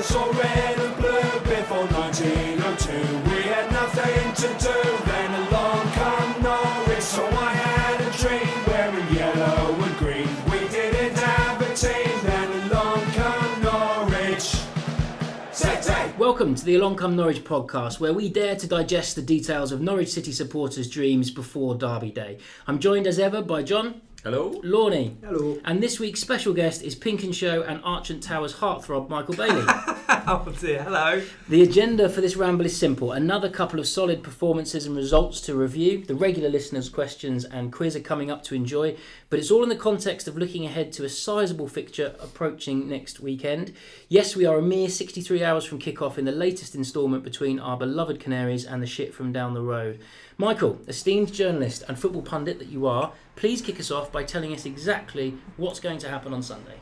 was all red and blue before 1902. We had nothing to do, then along come Norwich. So I had a dream wearing yellow and green. We didn't have a team, then along come Norwich. Say, say. Welcome to the Along Come Norwich podcast, where we dare to digest the details of Norwich City supporters' dreams before Derby Day. I'm joined as ever by John, Hello. Lorney, Hello. and this week's special guest is Pink and Show and Archant Towers heartthrob Michael Bailey. Oh dear. Hello. The agenda for this ramble is simple. Another couple of solid performances and results to review. The regular listeners' questions and quiz are coming up to enjoy, but it's all in the context of looking ahead to a sizable fixture approaching next weekend. Yes, we are a mere 63 hours from kick-off in the latest instalment between our beloved Canaries and the shit from down the road. Michael, esteemed journalist and football pundit that you are, please kick us off by telling us exactly what's going to happen on Sunday.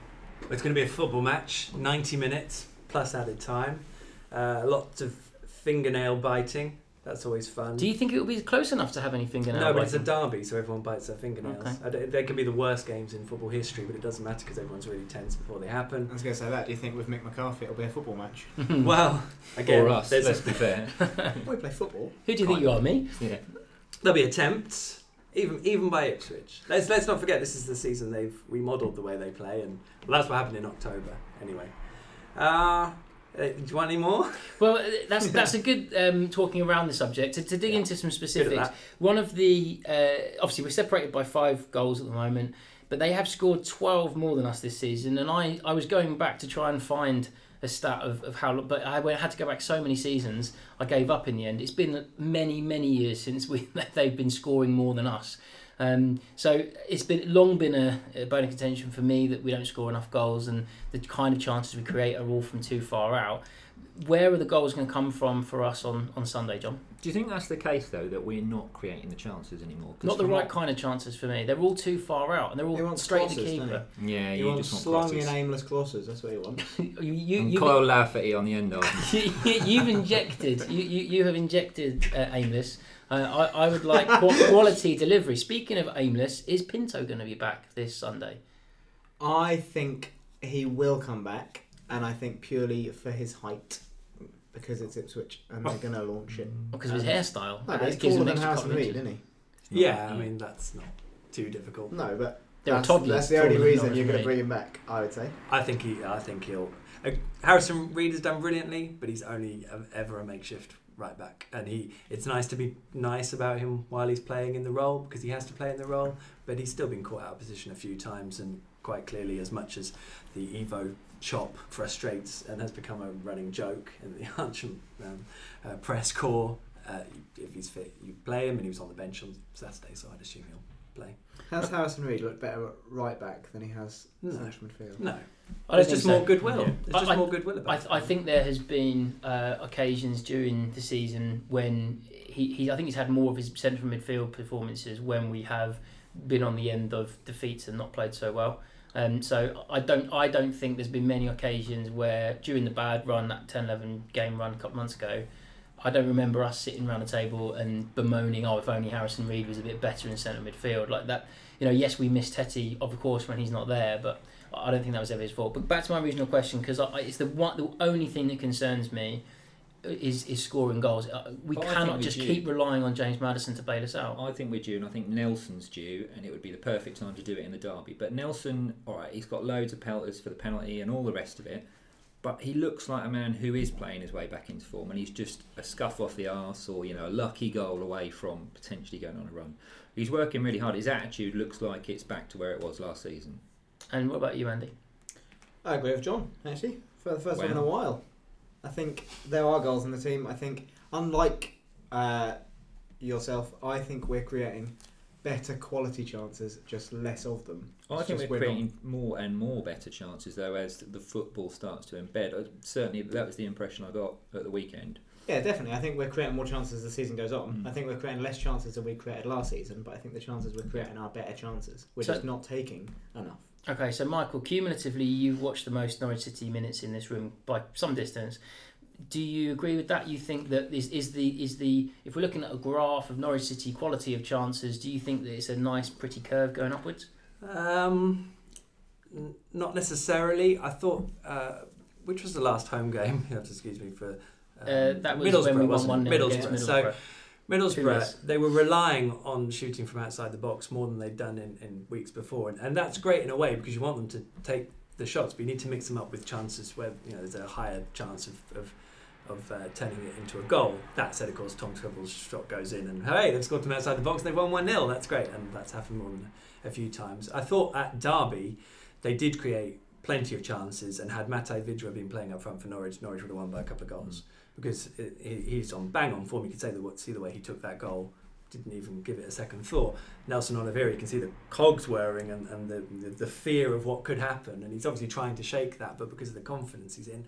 It's going to be a football match, 90 minutes plus added time. Uh, lots of fingernail biting. That's always fun. Do you think it will be close enough to have any fingernail no, but it's a derby, so everyone bites their fingernails. Okay. I They can be the worst games in football history, but it doesn't matter because everyone's really tense before they happen. I was going to say that. Do you think with Mick McCarthy it'll be a football match? Well, again, or us, there's let's be fair. we play football. Who do you think you are, me? yeah. there'll be attempts, even even by Ipswich. Let's let's not forget this is the season they've remodelled the way they play, and well, that's what happened in October. Anyway, uh, uh, do you want any more? Well, uh, that's that's a good um, talking around the subject to, to dig Yeah. into some specifics. One of the uh, obviously we're separated by five goals at the moment, but they have scored twelve more than us this season, and I, I was going back to try and find a stat of, of how, long, but I had to go back so many seasons. I gave up in the end. It's been many many years since we they've been scoring more than us. Um, so it's been long been a, a bone of contention for me that we don't score enough goals, and the kind of chances we create are all from too far out. Where are the goals going to come from for us on, on Sunday, John? Do you think that's the case though that we're not creating the chances anymore? 'Cause Not the right what- kind of chances for me. They're all too far out, and they're He all wants straight to the crosses, keeper. Yeah, You, you, want just want slung crosses. in aimless crosses. That's what you want. You, you, and you've, Kyle Lafferty on the end of. you've injected. You, you, you have injected uh, aimless. Uh, I, I would like quality delivery. Speaking of aimless, is Pinto going to be back this Sunday? I think he will come back, and I think purely for his height, because it's Ipswich, and they're going to launch it. Because of his hairstyle. No, but he's it gives him taller than extra Harrison confidence. Reed, isn't he? Yeah, I mean that's not too difficult. No, but They're that's, toddlers. that's the only taller than reason you're going to Reed. bring him back. I would say. I think he. I think he'll. Uh, Harrison Reed has done brilliantly, but he's only uh, ever a makeshift right back, and he. It's nice to be nice about him while he's playing in the role because he has to play in the role, but he's still been caught out of position a few times, and quite clearly, as much as the Ivo chop frustrates and has become a running joke in the Archant um, uh, press corps. Uh, if he's fit, you play him, and he was on the bench on Saturday, so I'd assume he'll play. Has Harrison Reed looked better at right back than he has No. central midfield? No, I don't think just so. more goodwill. Yeah. There's I- just I- more goodwill I, th- I think there has been uh, occasions during the season when he, he I think he's had more of his central midfield performances when we have been on the end of defeats and not played so well. Um, so I don't I don't think there's been many occasions where during the bad run that 10-11 game run a couple months ago I don't remember us sitting around a table and bemoaning oh if only Harrison Reed was a bit better in centre midfield like that you know yes we miss Tettey of course when he's not there but I don't think that was ever his fault. But back to my original question, because it's the one, the only thing that concerns me is is scoring goals. Uh, We But cannot just do. keep relying on James Maddison to bail us out. I think we're due, and I think Nelson's due, and it would be the perfect time to do it in the derby. But Nelson, all right, he's got loads of pelters for the penalty and all the rest of it. But he looks like a man who is playing his way back into form, and he's just a scuff off the arse or you know a lucky goal away from potentially going on a run. He's working really hard. His attitude looks like it's back to where it was last season. And what about you, Andy? I agree with John, actually, for the first time in a while. I think there are goals in the team. I think, unlike uh, yourself, I think we're creating better quality chances, just less of them. I It's think we're creating more and more better chances though as the football starts to embed. Uh, Certainly, that was the impression I got at the weekend. Yeah, definitely. I think we're creating more chances as the season goes on. Mm. I think we're creating less chances than we created last season, but I think the chances we're creating are better chances. We're So- just not taking enough. Okay, so Michael, cumulatively, you've watched the most Norwich City minutes in this room by some distance. Do you agree with that? You think that is, is the is the if we're looking at a graph of Norwich City quality of chances, do you think that it's a nice, pretty curve going upwards? Um, n- not necessarily. I thought uh, which was the last home game? You have to excuse me for. Um, Uh, that was Middlesbrough, when we won one 0 against Middlesbrough. So Middlesbrough. Two Middlesbrough, years. they were relying on shooting from outside the box more than they'd done in, in weeks before, and, and that's great in a way because you want them to take the shots, but you need to mix them up with chances where you know there's a higher chance of. of of uh, turning it into a goal. That said, of course, Tom Trybull's shot goes in, and hey, they've scored from outside the box. And they've won one 0 That's great, and that's happened more than a few times. I thought at Derby, they did create plenty of chances, and had Matej Vydra been playing up front for Norwich, Norwich would have won by a couple of goals because he's on bang on form. You can say the see the way he took that goal. Didn't even give it a second thought. Nelson Oliveira, you can see the cogs whirring and, and the, the, the fear of what could happen. And he's obviously trying to shake that, but because of the confidence he's in,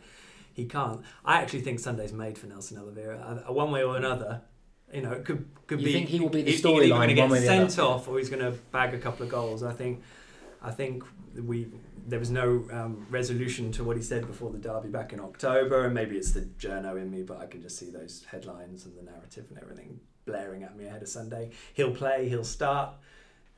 he can't. I actually think Sunday's made for Nelson Oliveira. Uh, One way or another, you know, it could could You be. think he will be the he's storyline going to get way or the sent off or he's going to bag a couple of goals. I think, I think we there was no um, resolution to what he said before the derby back in October, and maybe it's the journo in me, but I can just see those headlines and the narrative and everything blaring at me ahead of Sunday. He'll play, he'll start,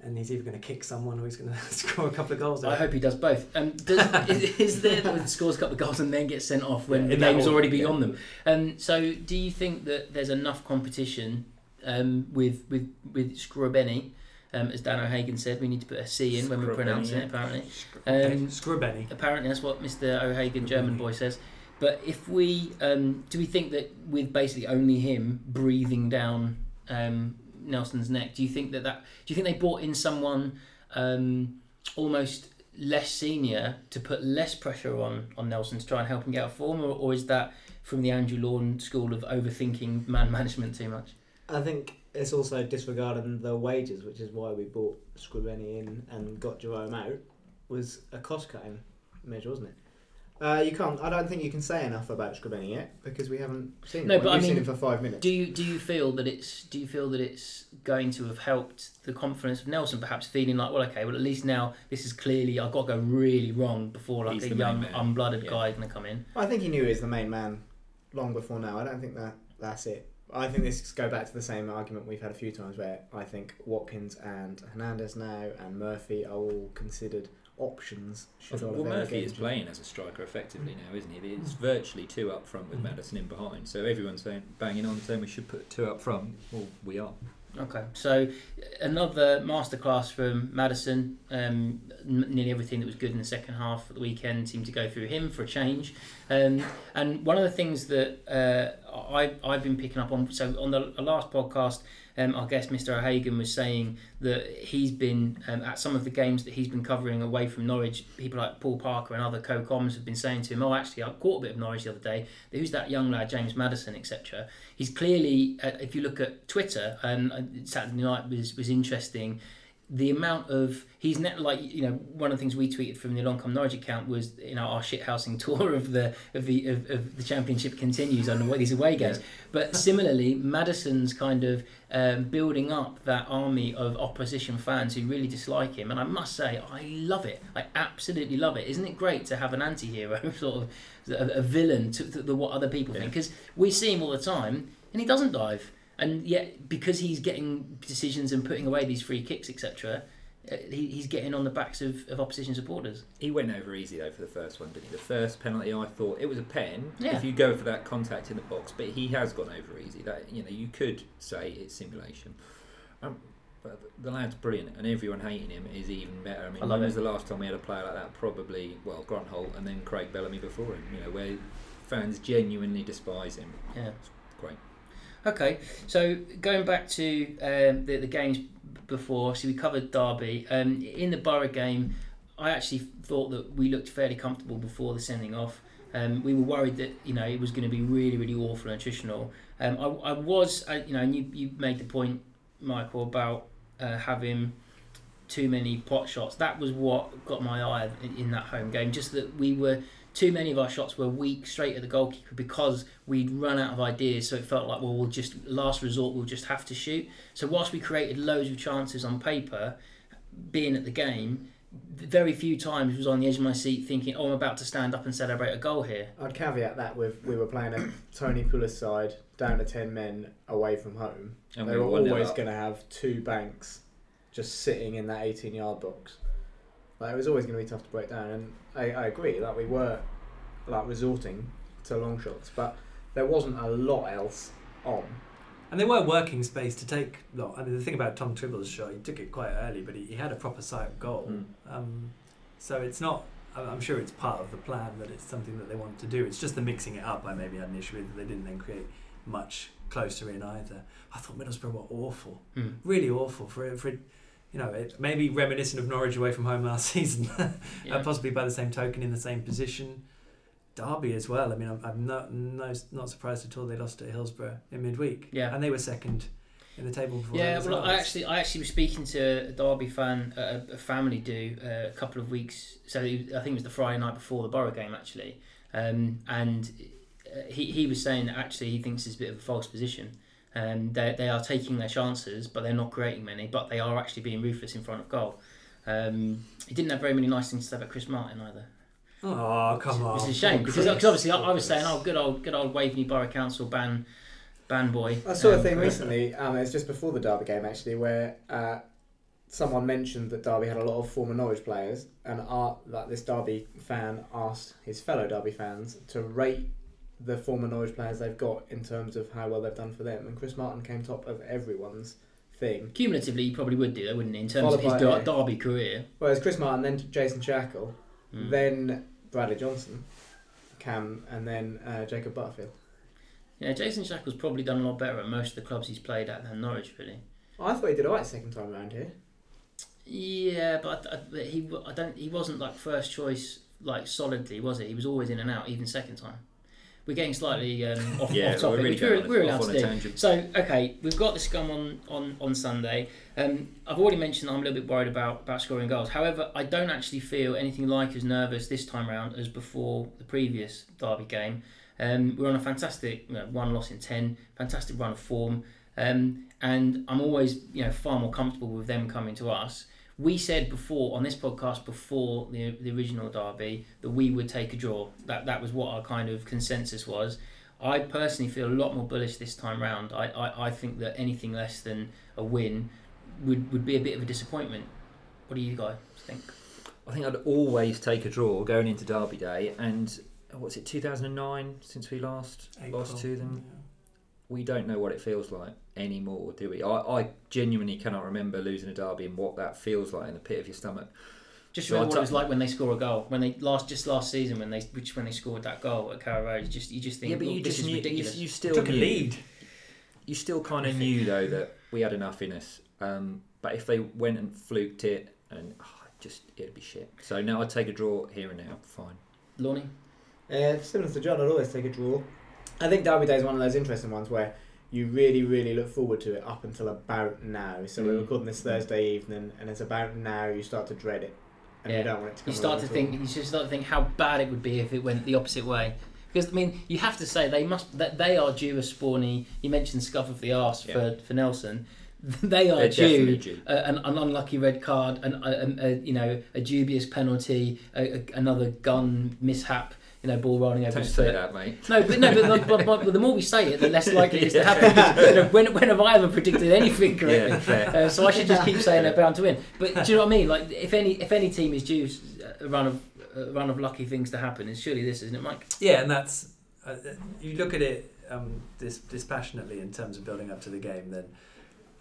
and he's either going to kick someone or he's going to score a couple of goals. I hope he does both. Um, does, is, is there that scores a couple of goals and then gets sent off when Yeah, the game's already yeah. beyond them? Um, so, do you think that there's enough competition um, with with with Scrubeni? Um, as Dan O'Hagan said, we need to put a C in when we're pronouncing yeah. it. Apparently, Okay, um, screw apparently that's what Mr. O'Hagan, German boy, says. But if we um, do, we think that with basically only him breathing down um, Nelson's neck, do you think that that do you think they brought in someone um, almost less senior to put less pressure on on Nelson to try and help him get out of form, or, or is that from the Andrew Lawn school of overthinking man management too much? I think it's also disregarding the wages, which is why we bought Scribeni in and got Jerome out. Was a cost cutting measure, wasn't it? Uh, you can't. I don't think you can say enough about Scribeni yet because we haven't seen No, him. but I We've seen mean, him for five minutes. Do you do you feel that it's do you feel that it's going to have helped the confidence of Nelson, perhaps feeling like, well, okay, well, at least now this is clearly I've got to go really wrong before like He's a young, unblooded Yeah. guy going to come in. I think he knew he was the main man long before now. I don't think that that's it. I think this go back to the same argument we've had a few times where I think Watkins and Hernandez now and Murphy are all considered options. Should Well, Oliveira Murphy is playing as a striker effectively now, isn't he? It's virtually two up front with. Maddison in behind. So everyone's saying, banging on, saying we should put two up front. Well, we are. Okay, so another masterclass from Maddison. Um, n- nearly everything that was good in the second half of the weekend seemed to go through him for a change. Um, and one of the things that uh, I, I've been picking up on, so on the last podcast, um, our guest Mr. O'Hagan was saying that he's been um, at some of the games that he's been covering away from Norwich. People like Paul Parker and other co-coms have been saying to him, "Oh, actually, I caught a bit of Norwich the other day. Who's that young lad, James Maddison, etc." He's clearly, uh, if you look at Twitter, and uh, Saturday night was was interesting. The amount of he's net like you know one of the things we tweeted from the Loncom Norwich account was you know our shithousing tour of the of the of, of the championship continues on the- these away games. But similarly, Maddison's kind of um, building up that army of opposition fans who really dislike him, and I must say I love it. I absolutely love it. Isn't it great to have an anti-hero sort of a, a villain to, to the, what other people think? Because we see him all the time, and he doesn't dive. And yet, because he's getting decisions and putting away these free kicks, etc., uh, he, he's getting on the backs of, of opposition supporters. He went over easy though for the first one, didn't he? The first penalty, I thought it was a pen. Yeah. If you go for that contact in the box, but he has gone over easy. That you know, you could say it's simulation. Um, but the lad's brilliant, and everyone hating him is even better. I mean, I when was the last time we had a player like that? Probably, well, Grant Holt and then Craig Bellamy before him. You know, where fans genuinely despise him. Yeah. it's Great. Okay, so going back to um, the, the games before, so we covered Derby. Um, in the Borough game, I actually thought that we looked fairly comfortable before the sending off. Um, we were worried that you know it was going to be really, really awful and attritional. Um, I, I was, I, you know, and you, you made the point, Michael, about uh, having too many pot shots. That was what got my eye in, in that home game. Just that we were too many of our shots were weak straight at the goalkeeper because we'd run out of ideas. So it felt like well, we'll just last resort, we'll just have to shoot. So whilst we created loads of chances on paper, being at the game, very few times was on the edge of my seat thinking, oh, I'm about to stand up and celebrate a goal here. I'd caveat that with we were playing a Tony Pulis side down to ten men away from home. And they we were were always going to have two banks just sitting in that 18 yard box. Like, it was always going to be tough to break down, and I, I agree. Like we were like resorting to long shots, but there wasn't a lot else on. And they were working space to take. Lot. I mean, the thing about Tom Trybull's shot, he took it quite early, but he, he had a proper sight of goal. Mm. Um, so it's not. I'm sure it's part of the plan that it's something that they want to do. It's just the mixing it up. I maybe had an issue with. That they didn't then create much closer in either. I thought Middlesbrough were awful, Hmm. really awful for for. You know, it may be reminiscent of Norwich away from home last season, Yeah. uh, possibly by the same token in the same position. Derby as well. I mean, I'm, I'm not no, not surprised at all they lost at Hillsborough in midweek. Yeah. and they were second in the table before. Yeah, well, well. I actually, I actually was speaking to a Derby fan, a, a family do, uh, a couple of weeks. So I think it was the Friday night before the Borough game, actually, um, and uh, he he was saying that actually he thinks it's a bit of a false position. Um, they they are taking their chances, but they're not creating many. But they are actually being ruthless in front of goal. Um, he didn't have very many nice things to say about Chris Martin either. Oh come on! Which is a shame Poor because, Chris. because obviously I, I was saying, oh, good old good old Waveney Borough Council ban ban boy. I saw a Um, thing recently, um, it's just before the Derby game actually, where uh, someone mentioned that Derby had a lot of former Norwich players, and art that this Derby fan asked his fellow Derby fans to rate the former Norwich players they've got in terms of how well they've done for them, and Chris Martin came top of everyone's thing. Cumulatively, he probably would do, though, wouldn't he? In terms Followed of his by, yeah. Derby career. Whereas Chris Martin, then Jason Shackell, Mm. then Bradley Johnson, Cam, and then uh, Jacob Butterfield. Yeah, Jason Shackell's probably done a lot better at most of the clubs he's played at than Norwich, really. I thought he did alright second time around here. Yeah, but I, but he, I don't, he wasn't like first choice, like solidly, was he? He was always in and out, even second time. We're getting slightly um, off, Yeah, off topic, we're really which we're, we're allowed off to do. tangent. So, okay, we've got the scum on, on, on Sunday. Um, I've already mentioned I'm a little bit worried about, about scoring goals. However, I don't actually feel anything like as nervous this time round as before the previous Derby game. Um, we're on a fantastic you know, one loss in 10, fantastic run of form. Um, and I'm always you know far more comfortable with them coming to us. We said before on this podcast before the, the original derby that we would take a draw. That that was what our kind of consensus was. I personally feel a lot more bullish this time round. I, I, I think that anything less than a win would, would be a bit of a disappointment. What do you guys think? I think I'd always take a draw going into Derby Day, and what's it, 2009 since we last April. lost to them? Yeah. We don't know what it feels like anymore, do we? I, I genuinely cannot remember losing a derby and what that feels like in the pit of your stomach. Just So remember I what it was like when they score a goal. When they last just last season when they which when they scored that goal at Carrow Road. You just you just think yeah, but you just knew, you, ridiculous. you still Took a lead. You still kind of knew though that we had enough in us. Um, but if they went and fluked it, and oh, just it'd be shit. So now I'd take a draw here and now. Fine. Lonnie? Uh, similar to John, I'd always take a draw. I think Derby Day is one of those interesting ones where you really, really look forward to it up until about now. So we're Mm. recording this Thursday evening, and it's about now you start to dread it, and Yeah. you don't want it to come. You start to think all. you just start to think how bad it would be if it went the opposite way. Because I mean, you have to say they must that they are due a spawny. You mentioned scuff of the arse Yeah. for for Nelson. They are They're due due. a, an, an unlucky red card, an, a, a, you know a dubious penalty, a, a, another gun mishap, you know ball rolling over Don't his say foot. that, mate. No, but no, but, but, but, but the more we say it, the less likely it is to happen. 'Cause, you know, when, when have I ever predicted anything correctly? Yeah, fair. Uh, so I should just keep saying they're bound to win. But do you know what I mean? Like if any if any team is due a run of a run of lucky things to happen, it's surely this, isn't it, Mike? Yeah, and that's uh, you look at it um, dis- dispassionately in terms of building up to the game. Then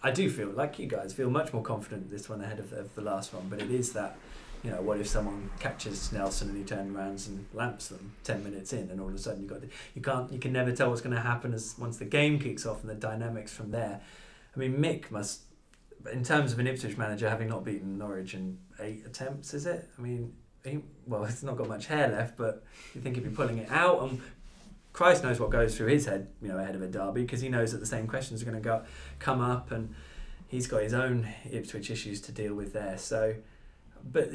I do feel like you guys feel much more confident this one ahead of, of the last one. But it is that you know, what if someone catches Nelson and he turns around and lamps them ten minutes in, and all of a sudden you got you can't you can never tell what's going to happen as once the game kicks off and the dynamics from there. I mean, Mick must, in terms of an Ipswich manager, having not beaten Norwich in eight attempts, is it? I mean, he, well, it's not got much hair left, but you think he'd be pulling it out. And Christ knows what goes through his head, you know, ahead of a derby, because he knows that the same questions are going to go come up, and he's got his own Ipswich issues to deal with there. So, but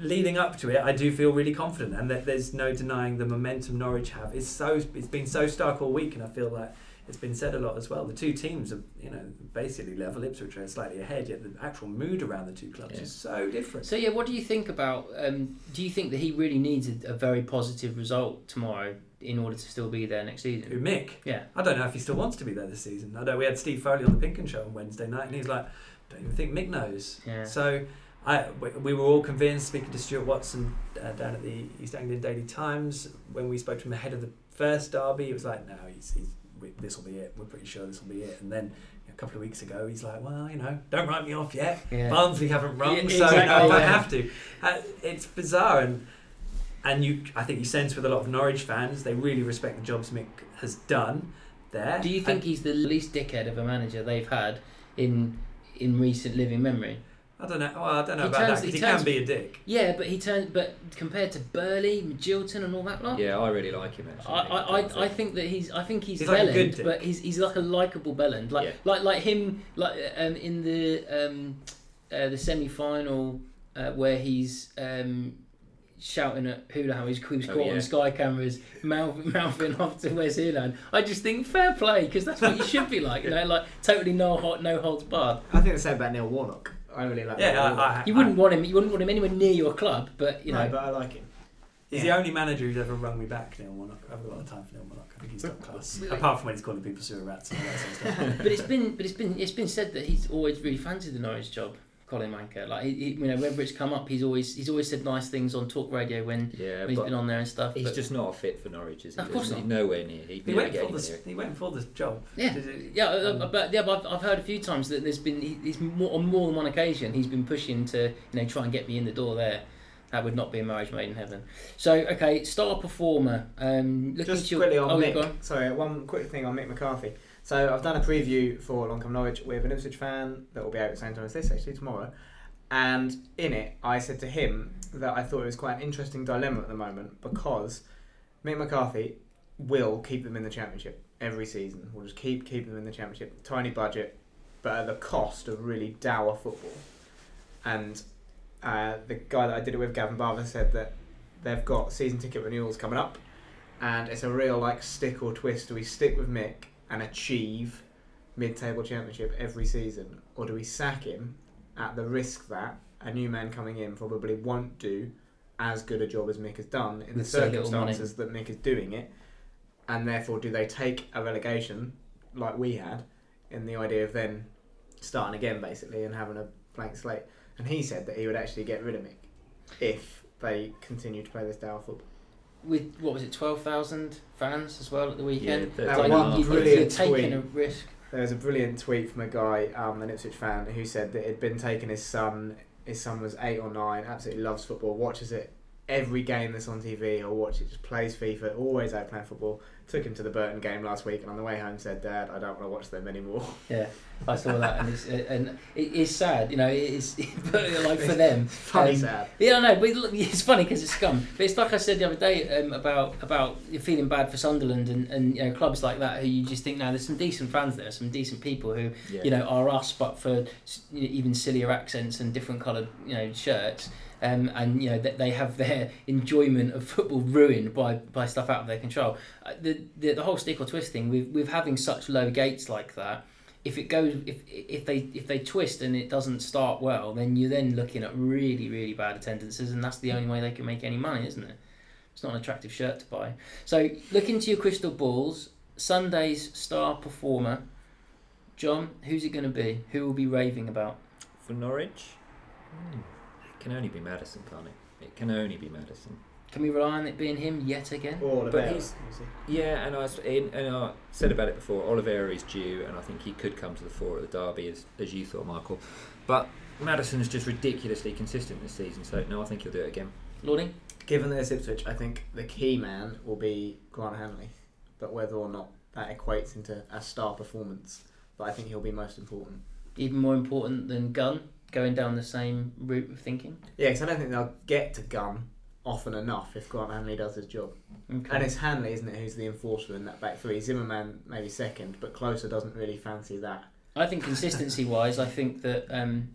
leading up to it, I do feel really confident, and that there's no denying the momentum Norwich have. It's so it's been so stark all week, and I feel like it's been said a lot as well. The two teams are, you know, basically level. Ipswich are slightly ahead, yet the actual mood around the two clubs Yeah. is so different. So yeah, what do you think about? Um, do you think that he really needs a, a very positive result tomorrow in order to still be there next Who season? Mick? Yeah. I don't know if he still wants to be there this season. I know we had Steve Foley on the Pinkin show on Wednesday night, and he's like, "Don't even think Mick knows." Yeah. So I, we- we were all convinced, speaking to Stuart Watson uh, down at the East Anglian Daily Times, when we spoke to him ahead of the first derby, he was like, no, he's, he's, this will be it. We're pretty sure this will be it. And then a couple of weeks ago, he's like, well, you know, don't write me off yet. Yeah. Barnsley haven't rung, Yeah, so exactly, I yeah. have to. Uh, it's bizarre, and and you, I think you sense with a lot of Norwich fans, they really respect the jobs Mick has done there. Do you think And he's the least dickhead of a manager they've had in in recent living memory? I don't know. Well, I don't know He about turns- that because he he, can be a dick. Yeah, but he turned. But compared to Burley, Gilton, and all that lot, Yeah, I really like him actually. I, I, I, I think that he's I think he's, He's like a good Belland, dick. but he's he's like a likable Belland, like Yeah. like like him, like um, in the um, uh, the semi final uh, where he's um, shouting at Hula he's, he was Oh, caught yeah. on Sky cameras, mouth, mouthing off to Wes Hula. I just think fair play because that's what you should be like, you know, like totally no hot, no holds barred. I think the same about Neil Warnock. I really like. Yeah, I, I, You wouldn't want him. You wouldn't want him anywhere near your club, but you know. no, but I like him. He's Yeah. the only manager who's ever rung me back, Neil Warnock. I haven't got a lot of time for Neil Warnock. I think he's got class. Really? Apart from when he's calling people sewer rats and all that sort of stuff. but it's been but it's been it's been said that he's always really fancied the Norwich job, Colin Manker. Like he, he, you know, whenever it's come up, he's always he's always said nice things on talk radio when, Yeah, when he's but been on there and stuff. he's but- just not a fit for Norwich, is he? Of course Isn't. Nowhere near. He'd He went for anywhere this. near. He went for this job. Yeah. It- yeah, uh, um, but yeah, but I've, I've heard a few times that there's been he, he's more, on more than one occasion he's been pushing to you know try and get me in the door there. That would not be a marriage made in heaven. So okay, star performer. Um, looking Just at your, quickly on oh, Mick. Sorry, one quick thing on Mick McCarthy. So I've done a preview for Long Come Norwich with an Ipswich fan that will be out at the same time as this, actually tomorrow. And in it, I said to him that I thought it was quite an interesting dilemma at the moment because Mick McCarthy will keep them in the championship every season. We'll just keep keep them in the championship. Tiny budget, but at the cost of really dour football. And uh, the guy that I did it with, Gavin Barber, said that they've got season ticket renewals coming up, and it's a real like stick or twist. Do we stick with Mick and achieve mid-table championship every season, or do we sack him at the risk that a new man coming in probably won't do as good a job as Mick has done in the With so circumstances that Mick is doing it, and therefore do they take a relegation like we had in the idea of then starting again basically and having a blank slate? And he said that he would actually get rid of Mick if they continue to play this dour football. With what was it, twelve thousand fans as well at the weekend. Yeah, That Like, one you, brilliant you're taking tweet. a risk. There was a brilliant tweet from a guy, um, an Ipswich fan, who said that he'd been taking his son. His son was eight or nine, absolutely loves football, watches it every game that's on TV. He'll watch it, just plays FIFA, always out playing football. Took him to the Burton game last week, and on the way home said, "Dad, I don't want to watch them anymore." Yeah, I saw that, and it's and it is sad, you know. It is, but like for them, Funny Um, sad. Yeah, no, but it's funny because it's scum. But it's like I said the other day um, about about feeling bad for Sunderland and, and you know clubs like that who you just think now there's some decent fans there, some decent people who Yeah. you know are us, but for you know, even sillier accents and different coloured you know shirts. Um, and you know that they have their enjoyment of football ruined by, by stuff out of their control. Uh, the, the the whole stick or twist thing with with having such low gates like that, if it goes if if they if they twist and it doesn't start well, then you're then looking at really really bad attendances, and that's the only way they can make any money, isn't it? It's not an attractive shirt to buy. So look into your crystal balls. Sunday's star performer, John. Who's it going to be? Who will be raving about? For Norwich, hmm, it can only be Maddison, can't it? It can only be Maddison. Can we rely on it being him yet again? All But about he's- Yeah, and I, was- in, and I said about it before. Oliveira is due, and I think he could come to the fore at the derby, as, as you thought, Michael. But Maddison is just ridiculously consistent this season, so no, I think he'll do it again. Lordy? Given that it's Ipswich, I think the key man will be Grant Hanley, but whether or not that equates into a star performance, but I think he'll be most important. Even more important than Gunn, going down the same route of thinking. Yeah, because I don't think they'll get to Gun often enough if Grant Hanley does his job. Okay. And it's Hanley, isn't it, who's the enforcer in that back three? Zimmermann maybe second, but Klose doesn't really fancy that. I think consistency wise, I think that um,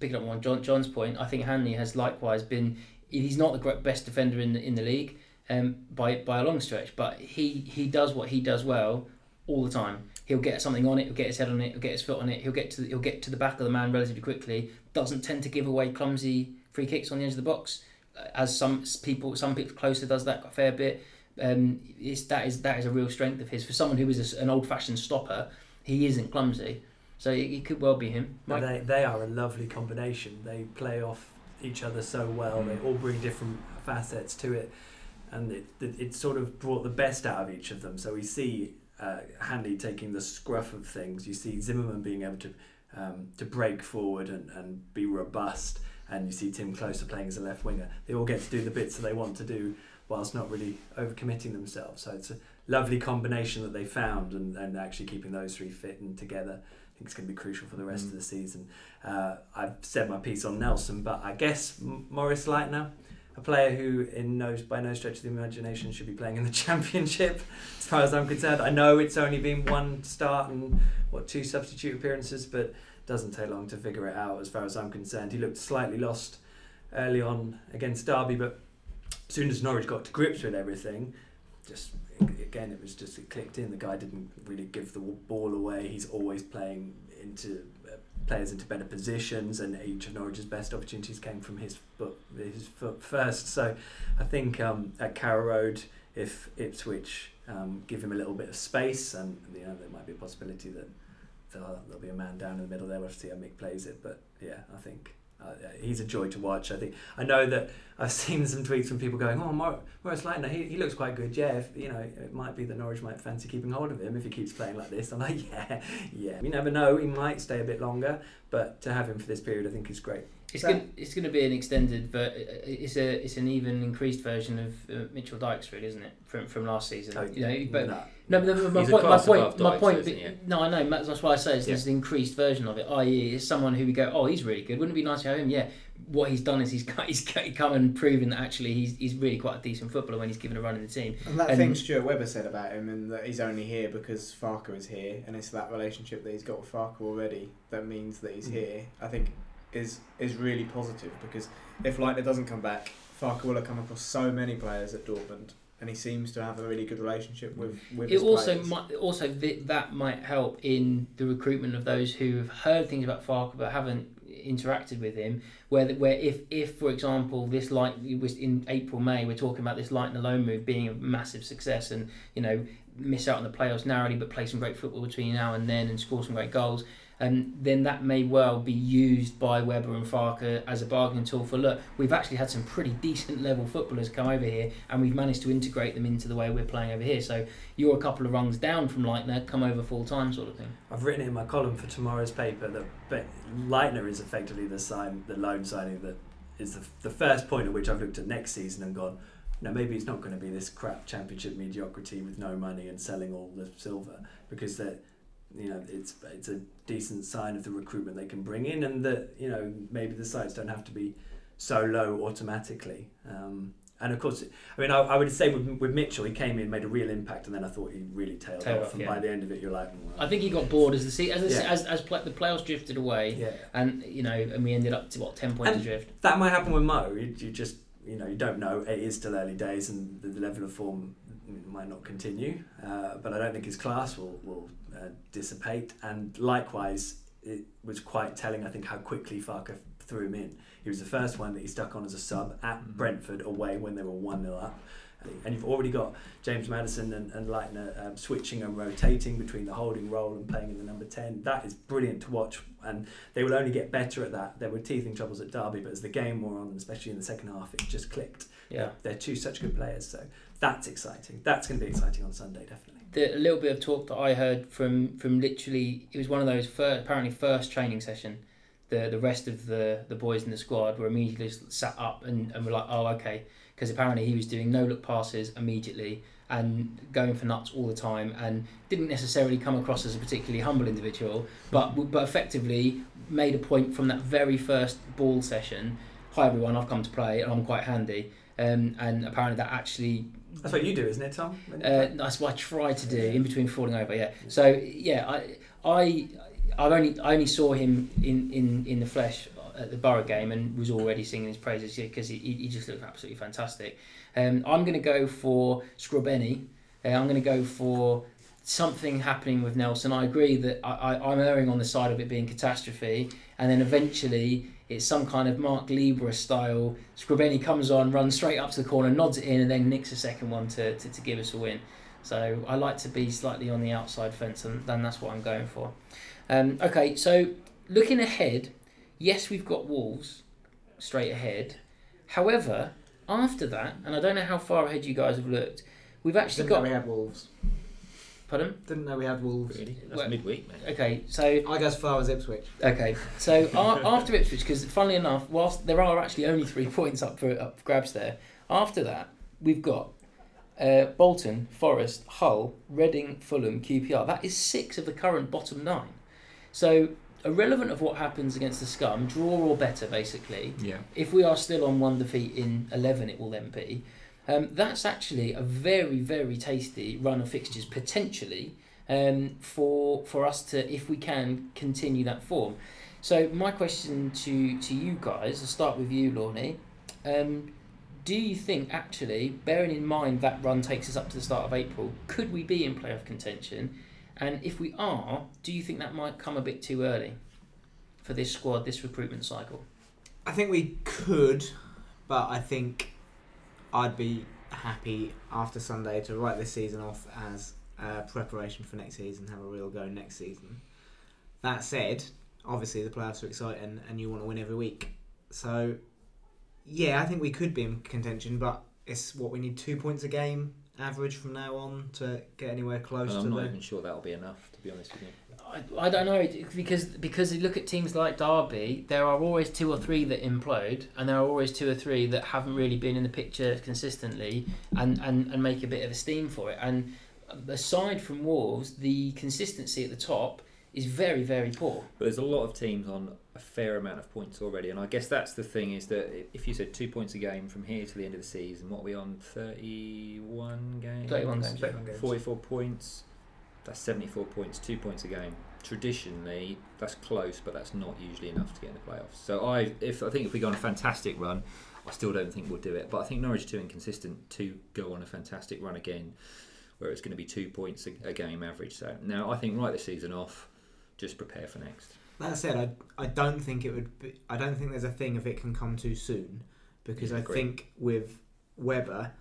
picking up on John, John's point, I think Hanley has likewise been. He's not the best defender in the in the league um, by by a long stretch, but he he does what he does well all the time. He'll get something on it. He'll get his head on it. He'll get his foot on it. He'll get to the, he'll get to the back of the man relatively quickly. Doesn't tend to give away clumsy free kicks on the edge of the box, uh, as some people some people Klose does that a fair bit. Um, it's, that is that is a real strength of his for someone who is a an old fashioned stopper. He isn't clumsy. So it, it could well be him. Mike, they, they are a lovely combination. They play off each other so well. They all bring different facets to it, and it, it, it sort of brought the best out of each of them. So we see uh, Hanley taking the scruff of things. You see Zimmermann being able to um, to break forward and, and be robust, and you see Timm Klose playing as a left winger. They all get to do the bits that they want to do whilst not really overcommitting themselves. So it's a lovely combination that they found, and, and actually keeping those three fit and together. I think it's going to be crucial for the rest Mm. of the season. Uh, I've said my piece on Nelson, but I guess M- Moritz Leitner, a player who, in no, by no stretch of the imagination, should be playing in the Championship, as far as I'm concerned. I know it's only been one start and what two substitute appearances, but doesn't take long to figure it out. As far as I'm concerned, he looked slightly lost early on against Derby, but as soon as Norwich got to grips with everything, just again it was just it clicked in. The guy didn't really give the ball away. He's always playing into players into better positions, and each of Norwich's best opportunities came from his foot, his foot first. So I think um, at Carrow Road, if Ipswich um, give him a little bit of space, and you know there might be a possibility that there'll, there'll be a man down in the middle there. We'll see how Mick plays it, but yeah, I think. Uh, he's a joy to watch. I think I know that I've seen some tweets from people going, "Oh, Mor- Moritz Leitner, he, he looks quite good." Yeah, if, you know, it might be that Norwich might fancy keeping hold of him if he keeps playing like this. I'm like, yeah, yeah. You never know; he might stay a bit longer, but to have him for this period, I think is great. It's going it's going to be an extended, but it's a it's an even increased version of uh, Mitchell Dijks, really, isn't it? From from last season. Oh, you know, but no. no, but the- my point, my point, above my point. isn't? No, I know. That's why I say it's Yeah. this increased version of it. I.e., is someone who we go, oh, he's really good. Wouldn't it be nice to have him? Yeah. What he's done is he's he's come and proven that actually he's he's really quite a decent footballer when he's given a run in the team. And that And- thing Stuart Webber said about him, and that he's only here because Farke is here, and it's that relationship that he's got with Farke already that means that he's Mm. here. I think is is really positive because if Leitner doesn't come back, Farke will have come across so many players at Dortmund, and he seems to have a really good relationship with with It his also players. might also th- that might help in the recruitment of those who have heard things about Farke but haven't interacted with him. Where the, where if if for example this light was in April May we're talking about this light and loan move being a massive success and you know miss out on the playoffs narrowly but play some great football between now and then and score some great goals. And then that may well be used by Webber and Farke as a bargaining tool for look, we've actually had some pretty decent level footballers come over here and we've managed to integrate them into the way we're playing over here. So you're a couple of rungs down from Leitner, come over full time sort of thing. I've written in my column for tomorrow's paper that Leitner is effectively the sign, the loan signing that is the, the first point at which I've looked at next season and gone, no, maybe it's not going to be this crap championship mediocrity with no money and selling all the silver because that, you know, it's it's a decent sign of the recruitment they can bring in and that you know maybe the sites don't have to be so low automatically. Um, and of course, I mean, I, I would say with, with Mitchell, he came in, made a real impact, and then I thought he really tailed, Tailed off. off, and yeah. by the end of it, you're like, I think he got bored as the se- as Yeah. as, as pla the playoffs drifted away, yeah. and you know, and we ended up to what ten points adrift. that might happen with Mo. You, you just you know you don't know. It is still early days, and the, the level of form might not continue. Uh, but I don't think his class will will uh, dissipate. And likewise, it was quite telling. I think how quickly Farke threw him in. He was the first one that he stuck on as a sub at Mhm. Brentford away when they were one 0 up. And you've already got James Maddison and, and Leitner um, switching and rotating between the holding role and playing in the number 10. That is brilliant to watch. And they will only get better at that. There were teething troubles at Derby, but as the game wore on, especially in the second half, it just clicked. Yeah. They're two such good players. So that's exciting. That's going to be exciting on Sunday, definitely. The a little bit of talk that I heard from from literally it was one of those fir- apparently first training session. The the rest of the the boys in the squad were immediately sat up and, and were like, oh okay, because apparently he was doing no look passes immediately and going for nuts all the time and didn't necessarily come across as a particularly humble individual, but but effectively made a point from that very first ball session. Hi everyone, I've come to play and I'm quite handy. Um, and apparently that actually That's what you do, isn't it, Tom? Uh, that's what I try to do in between falling over. Yeah. So yeah, I I I've only I only saw him in, in, in the flesh at the Borough game and was already singing his praises because he, he just looked absolutely fantastic. Um, I'm going to go for Scrubeni. Uh, I'm going to go for something happening with Nelson. I agree that I, I, I'm erring on the side of it being catastrophe, and then eventually it's some kind of Mark Libra style. Scrubeni comes on, runs straight up to the corner, nods it in, and then nicks a second one to, to, to give us a win. So I like to be slightly on the outside fence, and then that's what I'm going for. Um, okay, so looking ahead, yes, we've got Wolves straight ahead. However, after that, and I don't know how far ahead you guys have looked, we've actually Didn't know got. we had Wolves. Pardon? Didn't know we had Wolves. Really? That's Well- midweek, mate. Okay, so I go as far as Ipswich. Okay, so a- after Ipswich, because funnily enough, whilst there are actually only three points up for, up for grabs there, after that we've got uh, Bolton, Forest, Hull, Reading, Fulham, QPR. That is six of the current bottom nine. So irrelevant of what happens against the Scum, draw or better, basically. Yeah. If we are still on one defeat in eleven, it will then be. Um, that's actually a very, very tasty run of fixtures potentially um, for for us to, if we can, continue that form. So my question to to you guys, I'll start with you, Lorne. Um, do you think actually, bearing in mind that run takes us up to the start of April, could we be in playoff contention? And if we are, do you think that might come a bit too early for this squad, this recruitment cycle? I think we could, but I think I'd be happy after Sunday to write this season off as preparation for next season, have a real go next season. That said, obviously the playoffs are exciting and you want to win every week. So, yeah, I think we could be in contention, but it's what we need two points a game average from now on to get anywhere close And to I'm not the. even sure that'll be enough, to be honest with you. I, I don't know because because you look at teams like Derby, there are always two or three that implode, and there are always two or three that haven't really been in the picture consistently, and, and, and make a bit of a steam for it. And aside from Wolves, the consistency at the top is very very poor. But there's a lot of teams on a fair amount of points already, and I guess that's the thing is that if you said two points a game from here to the end of the season, what are we on? 31 games? 31 games. 31 games. 44 points. That's 74 points, two points a game. Traditionally, that's close, but that's not usually enough to get in the playoffs. So I, if I think if we go on a fantastic run, I still don't think we'll do it. But I think Norwich are too inconsistent to go on a fantastic run again, where it's going to be two points a, a game average. So now I think write the season off, just prepare for next. That said, I, I don't think it would. Be, I don't think there's a thing if it can come too soon, because I think with Webber,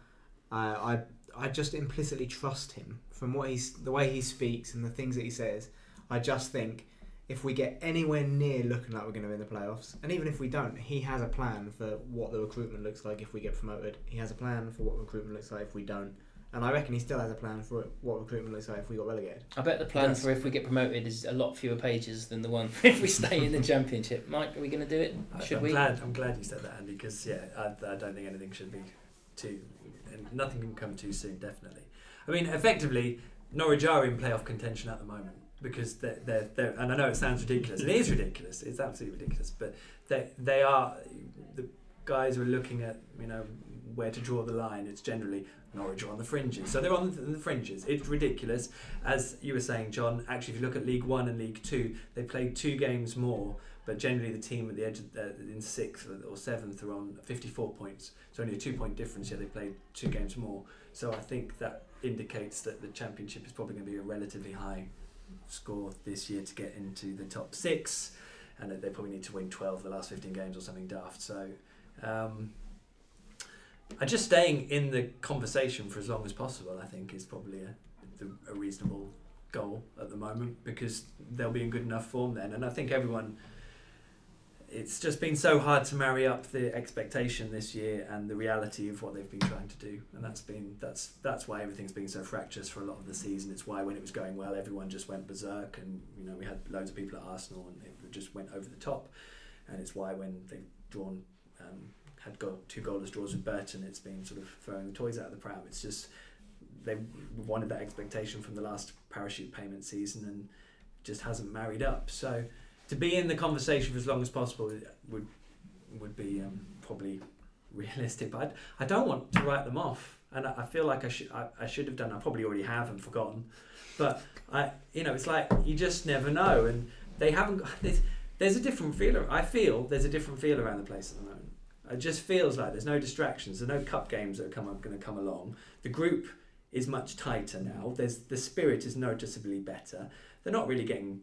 uh, I I just implicitly trust him from what he's the way he speaks and the things that he says. I just think if we get anywhere near looking like we're going to win the playoffs, and even if we don't, he has a plan for what the recruitment looks like if we get promoted. He has a plan for what recruitment looks like if we don't, and I reckon he still has a plan for what recruitment looks like if we got relegated. I bet the plan Yes. for if we get promoted is a lot fewer pages than the one for if we stay in the championship. Mike, are we going to do it? I- Should I'm we? glad. I'm glad you said that, Andy, because yeah, I, I don't think anything should be too. and Nothing can come too soon. Definitely. I mean, effectively, Norwich are in playoff contention at the moment because they're, they're, they're and I know it sounds ridiculous. It is ridiculous. It's absolutely ridiculous. But they they are the guys who are looking at you know where to draw the line. It's generally Norwich are on the fringes. So they're on the, fringes. It's ridiculous. As you were saying, John, actually, if you look at League One and League Two, they played two games more, but generally the team at the edge of, uh, in sixth or seventh are on 54 points. It's only a two point difference, yet they played two games more. So I think that indicates that the Championship is probably going to be a relatively high score this year to get into the top six, and they probably need to win 12 of the last 15 games or something daft. So. Um, and just staying in the conversation for as long as possible, I think, is probably a, a reasonable goal at the moment because they'll be in good enough form then. And I think everyone, it's just been so hard to marry up the expectation this year and the reality of what they've been trying to do, and that's been that's that's why everything's been so fractious for a lot of the season. It's why when it was going well, everyone just went berserk, and you know we had loads of people at Arsenal and it just went over the top, and it's why when they've drawn. Um, had got two goalless draws with Burton, it's been sort of throwing the toys out of the pram. It's just they wanted that expectation from the last parachute payment season and just hasn't married up. So to be in the conversation for as long as possible would would be um, probably realistic. But I, I don't want to write them off, and I, I feel like I should I, I should have done. I probably already have and forgotten. But I you know it's like you just never know, and they haven't. Got, there's, there's a different feel. I feel there's a different feel around the place at the moment. It just feels like there's no distractions. There's no cup games that are come going to come along. The group is much tighter now. There's the spirit is noticeably better. They're not really getting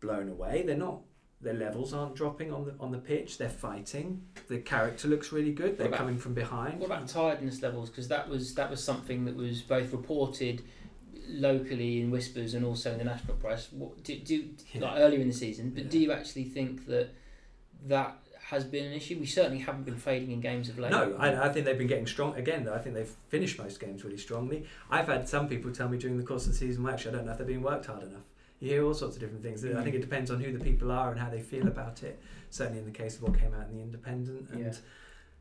blown away. They're not. Their levels aren't dropping on the on the pitch. They're fighting. The character looks really good. They're about- coming from behind. What about tiredness levels? Because that was that was something that was both reported locally in whispers and also in the national press. What do, do Yeah. like earlier in the season? But Yeah. do you actually think that that has been an issue? We certainly haven't been fading in games of late. No, I, I think they've been getting strong again. Though, I think they've finished most games really strongly. I've had some people tell me during the course of the season, well, actually, I don't know if they're being worked hard enough. You hear all sorts of different things. I think it depends on who the people are and how they feel about it. Certainly in the case of what came out in the Independent, and Yeah.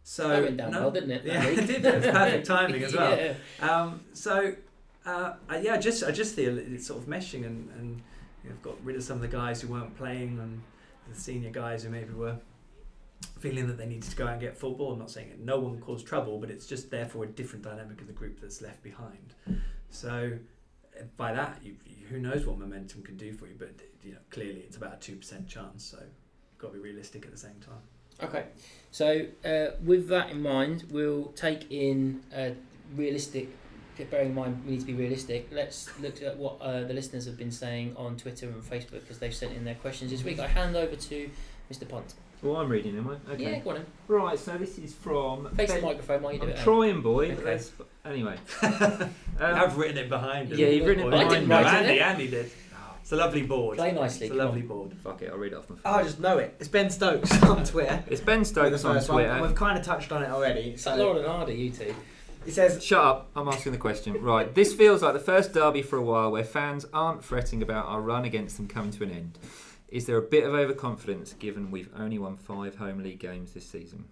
so that went down no- well, didn't it? that Yeah, it did. It was perfect timing as well. Yeah. Um, so uh, I- yeah, I just I just feel it's sort of meshing and and you've got rid of some of the guys who weren't playing and the senior guys who maybe were feeling that they needed to go out and get football. I'm not saying it, no one caused trouble, but it's just therefore a different dynamic of the group that's left behind. So uh, by that, you, who knows what momentum can do for you? But you know, clearly it's about a two percent chance. So got to be realistic at the same time. Okay, so uh, with that in mind, we'll take in a realistic. Bearing in mind we need to be realistic. Let's look at what uh, the listeners have been saying on Twitter and Facebook because they've sent in their questions this week. I hand over to Mr. Punt. Well, I'm reading them. Okay. Yeah, go on. Then. Right. So this is from. Face Ben- the microphone while you do I'm it. Aaron. trying, boy. Okay. Let's- Anyway. I've written it behind. yeah, you've written it I behind didn't me. No, write it. Andy, Andy did. It's a lovely board. Play nicely. It's a come on. lovely board. Fuck it, I'll read it off my phone. Oh, I just know it. It's Ben Stokes on Twitter. It's Ben Stokes on first one. Twitter. We've kind of touched on it already. It's like So Laurel and Hardy, you two. he says, Shut up, I'm asking the question. Right, this feels like the first derby for a while where fans aren't fretting about our run against them coming to an end. Is there a bit of overconfidence given we've only won five home league games this season?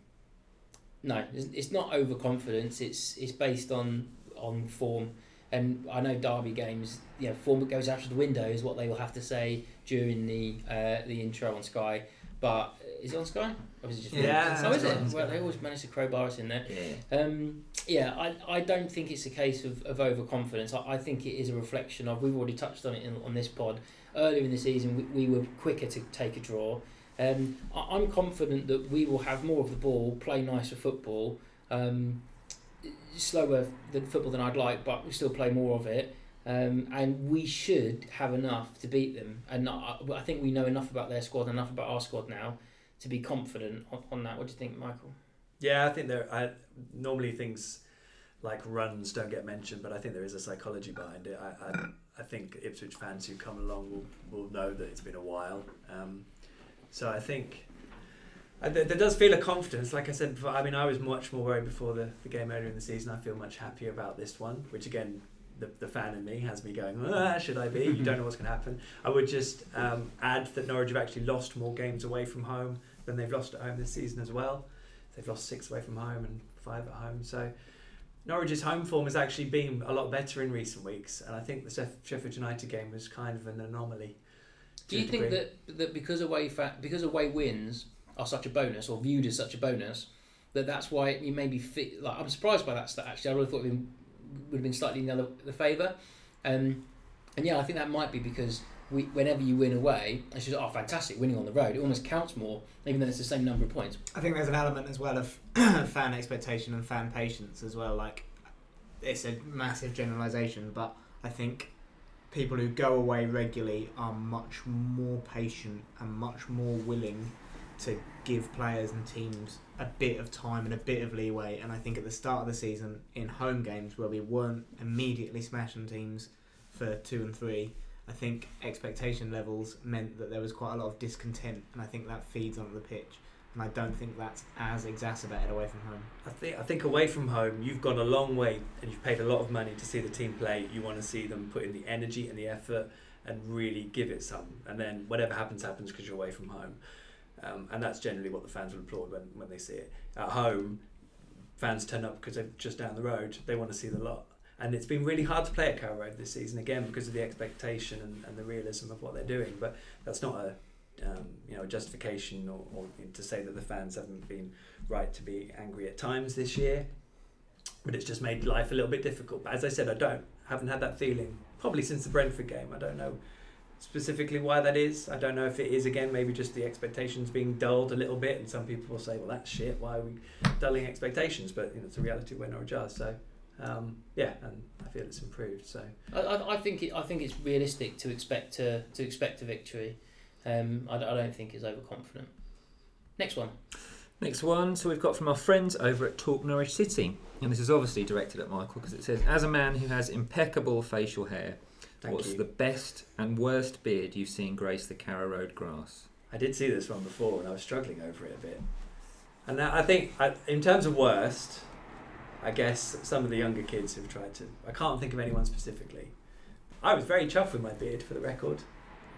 No, it's, it's not overconfidence. It's it's based on on form. And I know Derby games, you know, form that goes out of the window is what they will have to say during the uh, the intro on Sky. But is it on Sky? Or is it just Yeah, So is it? Well, they always manage to crowbar us in there. Yeah. Um, yeah, I, I don't think it's a case of, of overconfidence. I, I think it is a reflection of, we've already touched on it in, on this pod. Earlier in the season, we, we were quicker to take a draw. Um, I, I'm confident that we will have more of the ball, play nicer football, um, slower than football than I'd like, but we still play more of it. Um, and we should have enough to beat them. And I, I think we know enough about their squad, enough about our squad now, to be confident on, on that. What do you think, Michael? Yeah, I think there. I normally things like runs don't get mentioned, but I think there is a psychology behind it. I, I, I think Ipswich fans who come along will, will know that it's been a while. Um, so I think uh, there, there does feel a confidence. Like I said, before, I mean, I was much more worried before the, the game earlier in the season. I feel much happier about this one, which again, the, the fan in me has me going, ah, should I be? You don't know what's going to happen. I would just um, add that Norwich have actually lost more games away from home than they've lost at home this season as well. They've lost six away from home and five at home. So Norwich's home form has actually been a lot better in recent weeks, and I think the Sheff- Sheffield United game was kind of an anomaly. Do you think degree. that that because away fa- because away wins are such a bonus or viewed as such a bonus that that's why you maybe fit like I'm surprised by that stat actually I really thought it would have been, would have been slightly in the, other, the favour um, and yeah I think that might be because we, whenever you win away it's just oh fantastic winning on the road it almost counts more even though it's the same number of points I think there's an element as well of fan expectation and fan patience as well. Like, it's a massive generalisation, but I think people who go away regularly are much more patient and much more willing to give players and teams a bit of time and a bit of leeway. And I think at the start of the season, in home games where we weren't immediately smashing teams for two and three, I think expectation levels meant that there was quite a lot of discontent, and I think that feeds onto the pitch. And I don't think that's as exacerbated away from home. I think I think away from home, you've gone a long way and you've paid a lot of money to see the team play. You want to see them put in the energy and the effort and really give it some. And then whatever happens, happens because you're away from home. Um, and that's generally what the fans will applaud when, when they see it. At home, fans turn up because they're just down the road. They want to see the lot. And it's been really hard to play at Carrow Road this season again because of the expectation and, and the realism of what they're doing. But that's not a um, you know a justification or, or to say that the fans haven't been right to be angry at times this year. But it's just made life a little bit difficult. But as I said, I don't haven't had that feeling probably since the Brentford game. I don't know specifically why that is. I don't know if it is again maybe just the expectations being dulled a little bit, and some people will say, "Well, that's shit. Why are we dulling expectations?" But you know, it's a reality when Norwich are. So um, yeah, and I feel it's improved. So I, I, I think it, I think it's realistic to expect to, to expect a victory um, I, d- I don't think it's overconfident next one Next one, so we've got from our friends over at Talk Norwich City, and this is obviously directed at Michael because it says, "As a man who has impeccable facial hair, Thank what's you. the best and worst beard you've seen grace the Carrow Road grass?" I did see this one before, and I was struggling over it a bit. And I I think, I, in terms of worst, I guess some of the younger kids have tried to. I can't think of anyone specifically. I was very chuffed with my beard, for the record.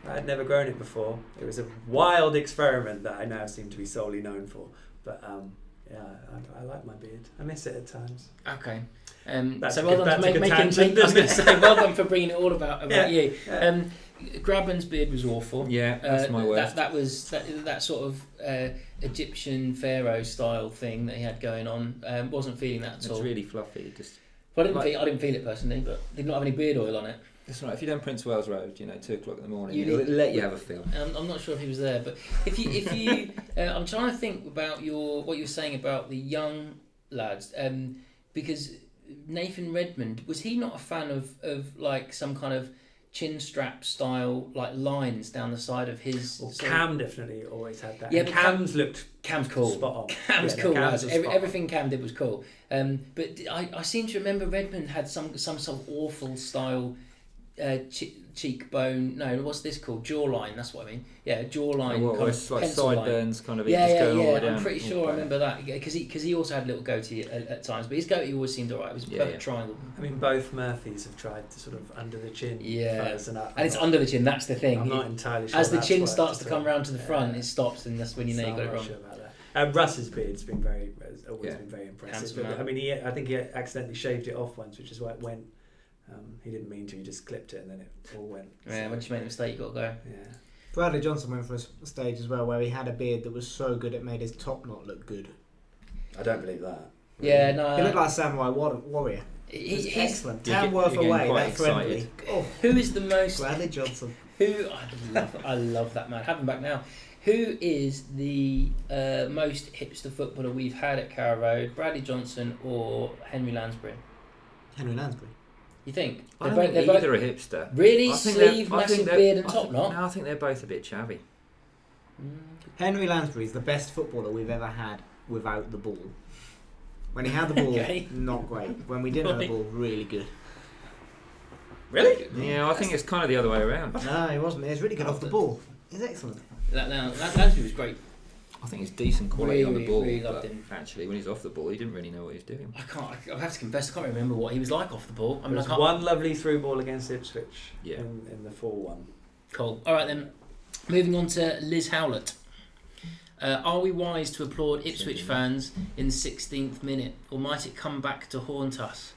I had never grown it before. It was a wild experiment that I now seem to be solely known for. But um, yeah, I, I like my beard. I miss it at times. Okay. Um, That's so well good- done for a make, good making. tangent, make- I was going to say well done for bringing it all about about Yeah. you. Yeah. Um, Grabban's beard was awful. Yeah, that's Uh, my worst. That, that was that, that sort of uh, Egyptian pharaoh style thing that he had going on. Um, wasn't feeling that at it's all. really fluffy. Just well, I didn't like- feel I didn't feel it personally, but did not have any beard oil on it. That's right. If you're down Prince Wales Road, you know, two o'clock in the morning, You it'll need- let you have a feel. Um, I'm not sure if he was there, but if you if you, uh, I'm trying to think about your what you were saying about the young lads, um, because Nathan Redmond was he not a fan of of like some kind of chin strap style like lines down the side of his. Well, Cam definitely always had that. Yeah, And but Cam- Cam's looked Cam's cool. spot on. Cam's Yeah, cool. Cam's was Every, spot on. everything Cam did was cool. Um, but I, I seem to remember Redmond had some some sort of awful style uh, che- cheekbone. No, what's this called? Jawline. That's what I mean. Yeah, jawline. what, kind it's of like pencil line. sideburns, kind of. Yeah, yeah, going all the way yeah. down. I'm pretty all sure I remember that because he because he also had a little goatee at, at times, but his goatee always seemed alright. It was a Yeah, perfect yeah. triangle, I mean, both Murphys have tried to sort of under the chin. Yeah. fuzz, and, I, and it's I'm under the chin. That's the thing. I'm not entirely sure. As the chin starts to come all. round to the front, it stops, and that's when you know So you got I'm it not wrong. Sure about that. Uh, Russ's beard's been very, has always Yeah. been very impressive. But. I mean, he, I think he accidentally shaved it off once, which is why it went. Um, he didn't mean to. He just clipped it, and then it all went. Yeah, so- once you make a mistake, you got to go. Yeah. Bradley Johnson went for a stage as well where he had a beard that was so good it made his top knot look good. I don't believe that. Yeah, no. he looked like a samurai warrior. he- He he's- excellent. You're Ten get- worth away, quite that friendly. Oh, who is the most Bradley Johnson. Who I love, I love that man. Have him back now. Who is the uh, most hipster footballer we've had at Carrow Road? Bradley Johnson or Henry Lansbury? Henry Lansbury. You think? I They're don't both- think either both- are hipster. Really? I think they're- Sleeve, I think massive beard, and I top think- knot. No, I think they're both a bit chavvy. Mm. Henry Lansbury is the best footballer we've ever had without the ball. When he had the ball, Okay. not great. When we didn't have the ball, really good. Really? Yeah, I think it's kind of the other way around. No, he wasn't. He was really good off the ball. He's excellent. That, now, that, Lansbury was great. I think he's decent quality on the ball. really loved but him. Actually, when he's off the ball, he didn't really know what he was doing. I can't. I have to confess, I can't remember what he was like off the ball. I There mean, I was can't. one lovely through ball against Ipswich Yeah. in, in the 4 1. Cool. All right then. Moving on to Liz Howlett. Uh, are we wise to applaud Ipswich fans in the 16th minute, or might it come back to haunt us?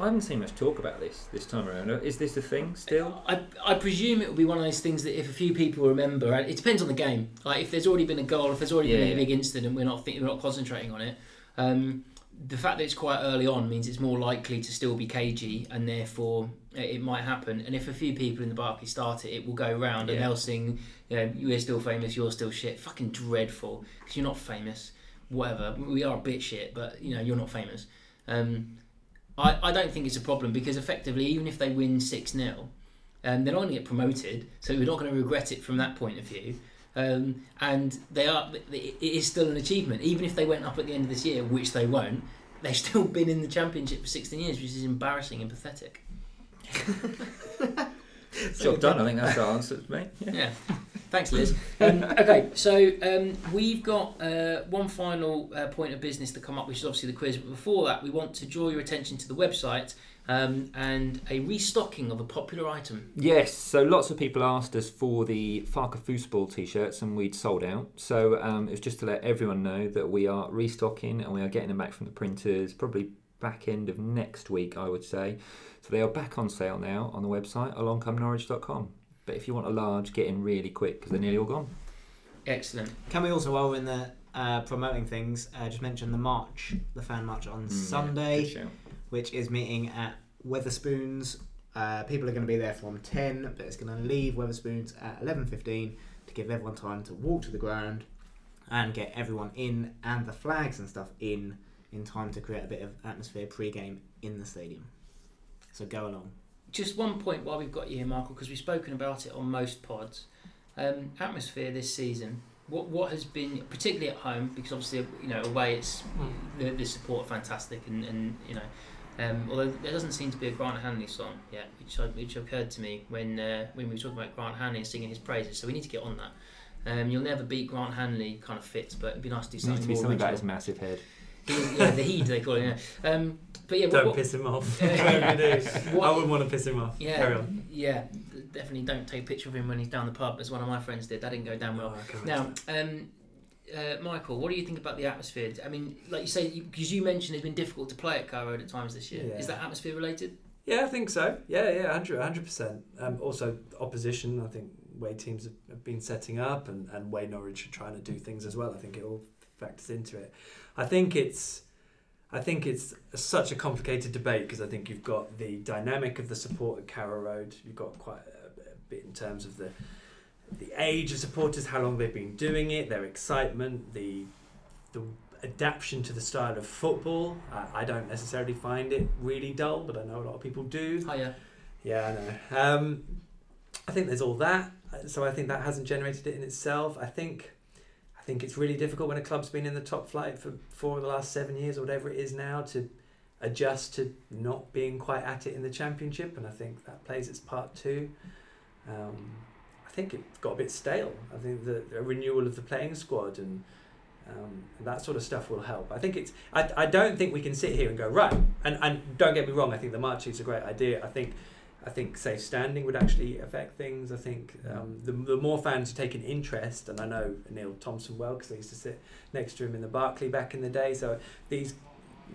I haven't seen much talk about this this time around. Is this a thing still? I, I presume it will be one of those things that if a few people remember, and it depends on the game. Like if there's already been a goal, if there's already Yeah, been a yeah. big incident, we're not think, we're not concentrating on it. Um, the fact that it's quite early on means it's more likely to still be cagey, and therefore it, it might happen. And if a few people in the Barclays start it, it will go round, and Yeah. they'll sing, you know, "We're still famous, you're still shit." Fucking dreadful, because you're not famous. Whatever, we are a bit shit, but you know, you're not famous. Um, I, I don't think it's a problem because effectively, even if they win 6 0, um, they're not going to get promoted, so we're not going to regret it from that point of view. Um, and they are, it is still an achievement. Even if they went up at the end of this year, which they won't, they've still been in the championship for 16 years, which is embarrassing and pathetic. Job done. I think that's the answer, mate. Yeah. Yeah. Thanks, Liz. Um, okay, so um, we've got uh, one final uh, point of business to come up, which is obviously the quiz. But before that, we want to draw your attention to the website um, and a restocking of a popular item. Yes, so lots of people asked us for the Farker Foosball t-shirts and we'd sold out. So um, it's just to let everyone know that we are restocking and we are getting them back from the printers probably back end of next week, I would say. So they are back on sale now on the website alongcomenorwich.com. But if you want a large, get in really quick because they're nearly all gone. Excellent. Can we also, while we're in the uh, promoting things, uh, just mention the march, the fan march on Mm, yeah, Sunday, good which is meeting at Wetherspoons. Uh, people are going to be there from 10, but it's going to leave Wetherspoons at 11.15 to give everyone time to walk to the ground and get everyone in and the flags and stuff in in time to create a bit of atmosphere pre-game in the stadium. So go along. Just one point while we've got you here, Michael, because we've spoken about it on most pods. Um, atmosphere this season what what has been particularly at home because obviously you know away it's the, the support are fantastic and, and you know um, although there doesn't seem to be a Grant Hanley song yet which I- which occurred to me when uh, when we were talking about Grant Hanley and singing his praises so we need to get on that um, you'll never beat Grant Hanley kind of fits but it'd be nice to do It needs something to be more something about his massive head. Yeah the heed they call it yeah um, but yeah Don't what- piss him off. You do. What- I wouldn't want to piss him off. yeah Carry on. yeah definitely don't take a picture of him when he's down the pub as one of my friends did that didn't go down well Oh, Now, um, uh, Michael, what do you think about the atmosphere? I mean, like you say, because you, mentioned it's been difficult to play at Carrow Road at times this year. Yeah. Is that atmosphere related? Yeah, I think so. Yeah, yeah, 100 percent. Um, also, opposition. I think way teams have, have been setting up, and and way Norwich are trying to do things as well. I think it all factors into it. I think it's. I think it's such a complicated debate because I think you've got the dynamic of the support at Carrow Road. You've got quite a, a bit in terms of the the age of supporters, how long they've been doing it, their excitement, the the adaptation to the style of football. I, I don't necessarily find it really dull, but I know a lot of people do. Hiya. Yeah, Yeah, I know. Um, I think there's all that. So I think that hasn't generated it in itself. I think, I think it's really difficult when a club's been in the top flight for four of the last seven years or whatever it is now to adjust to not being quite at it in the championship. And I think that plays its part too. Um, I think it got a bit stale. I think the, the renewal of the playing squad and um, that sort of stuff will help. I think it's. I, I don't think we can sit here and go right. And and don't get me wrong. I think the march is a great idea. I think. I think safe standing would actually affect things. I think um, the, the more fans take an interest, and I know Neil Thompson well because I used to sit next to him in the Barclay back in the day. So these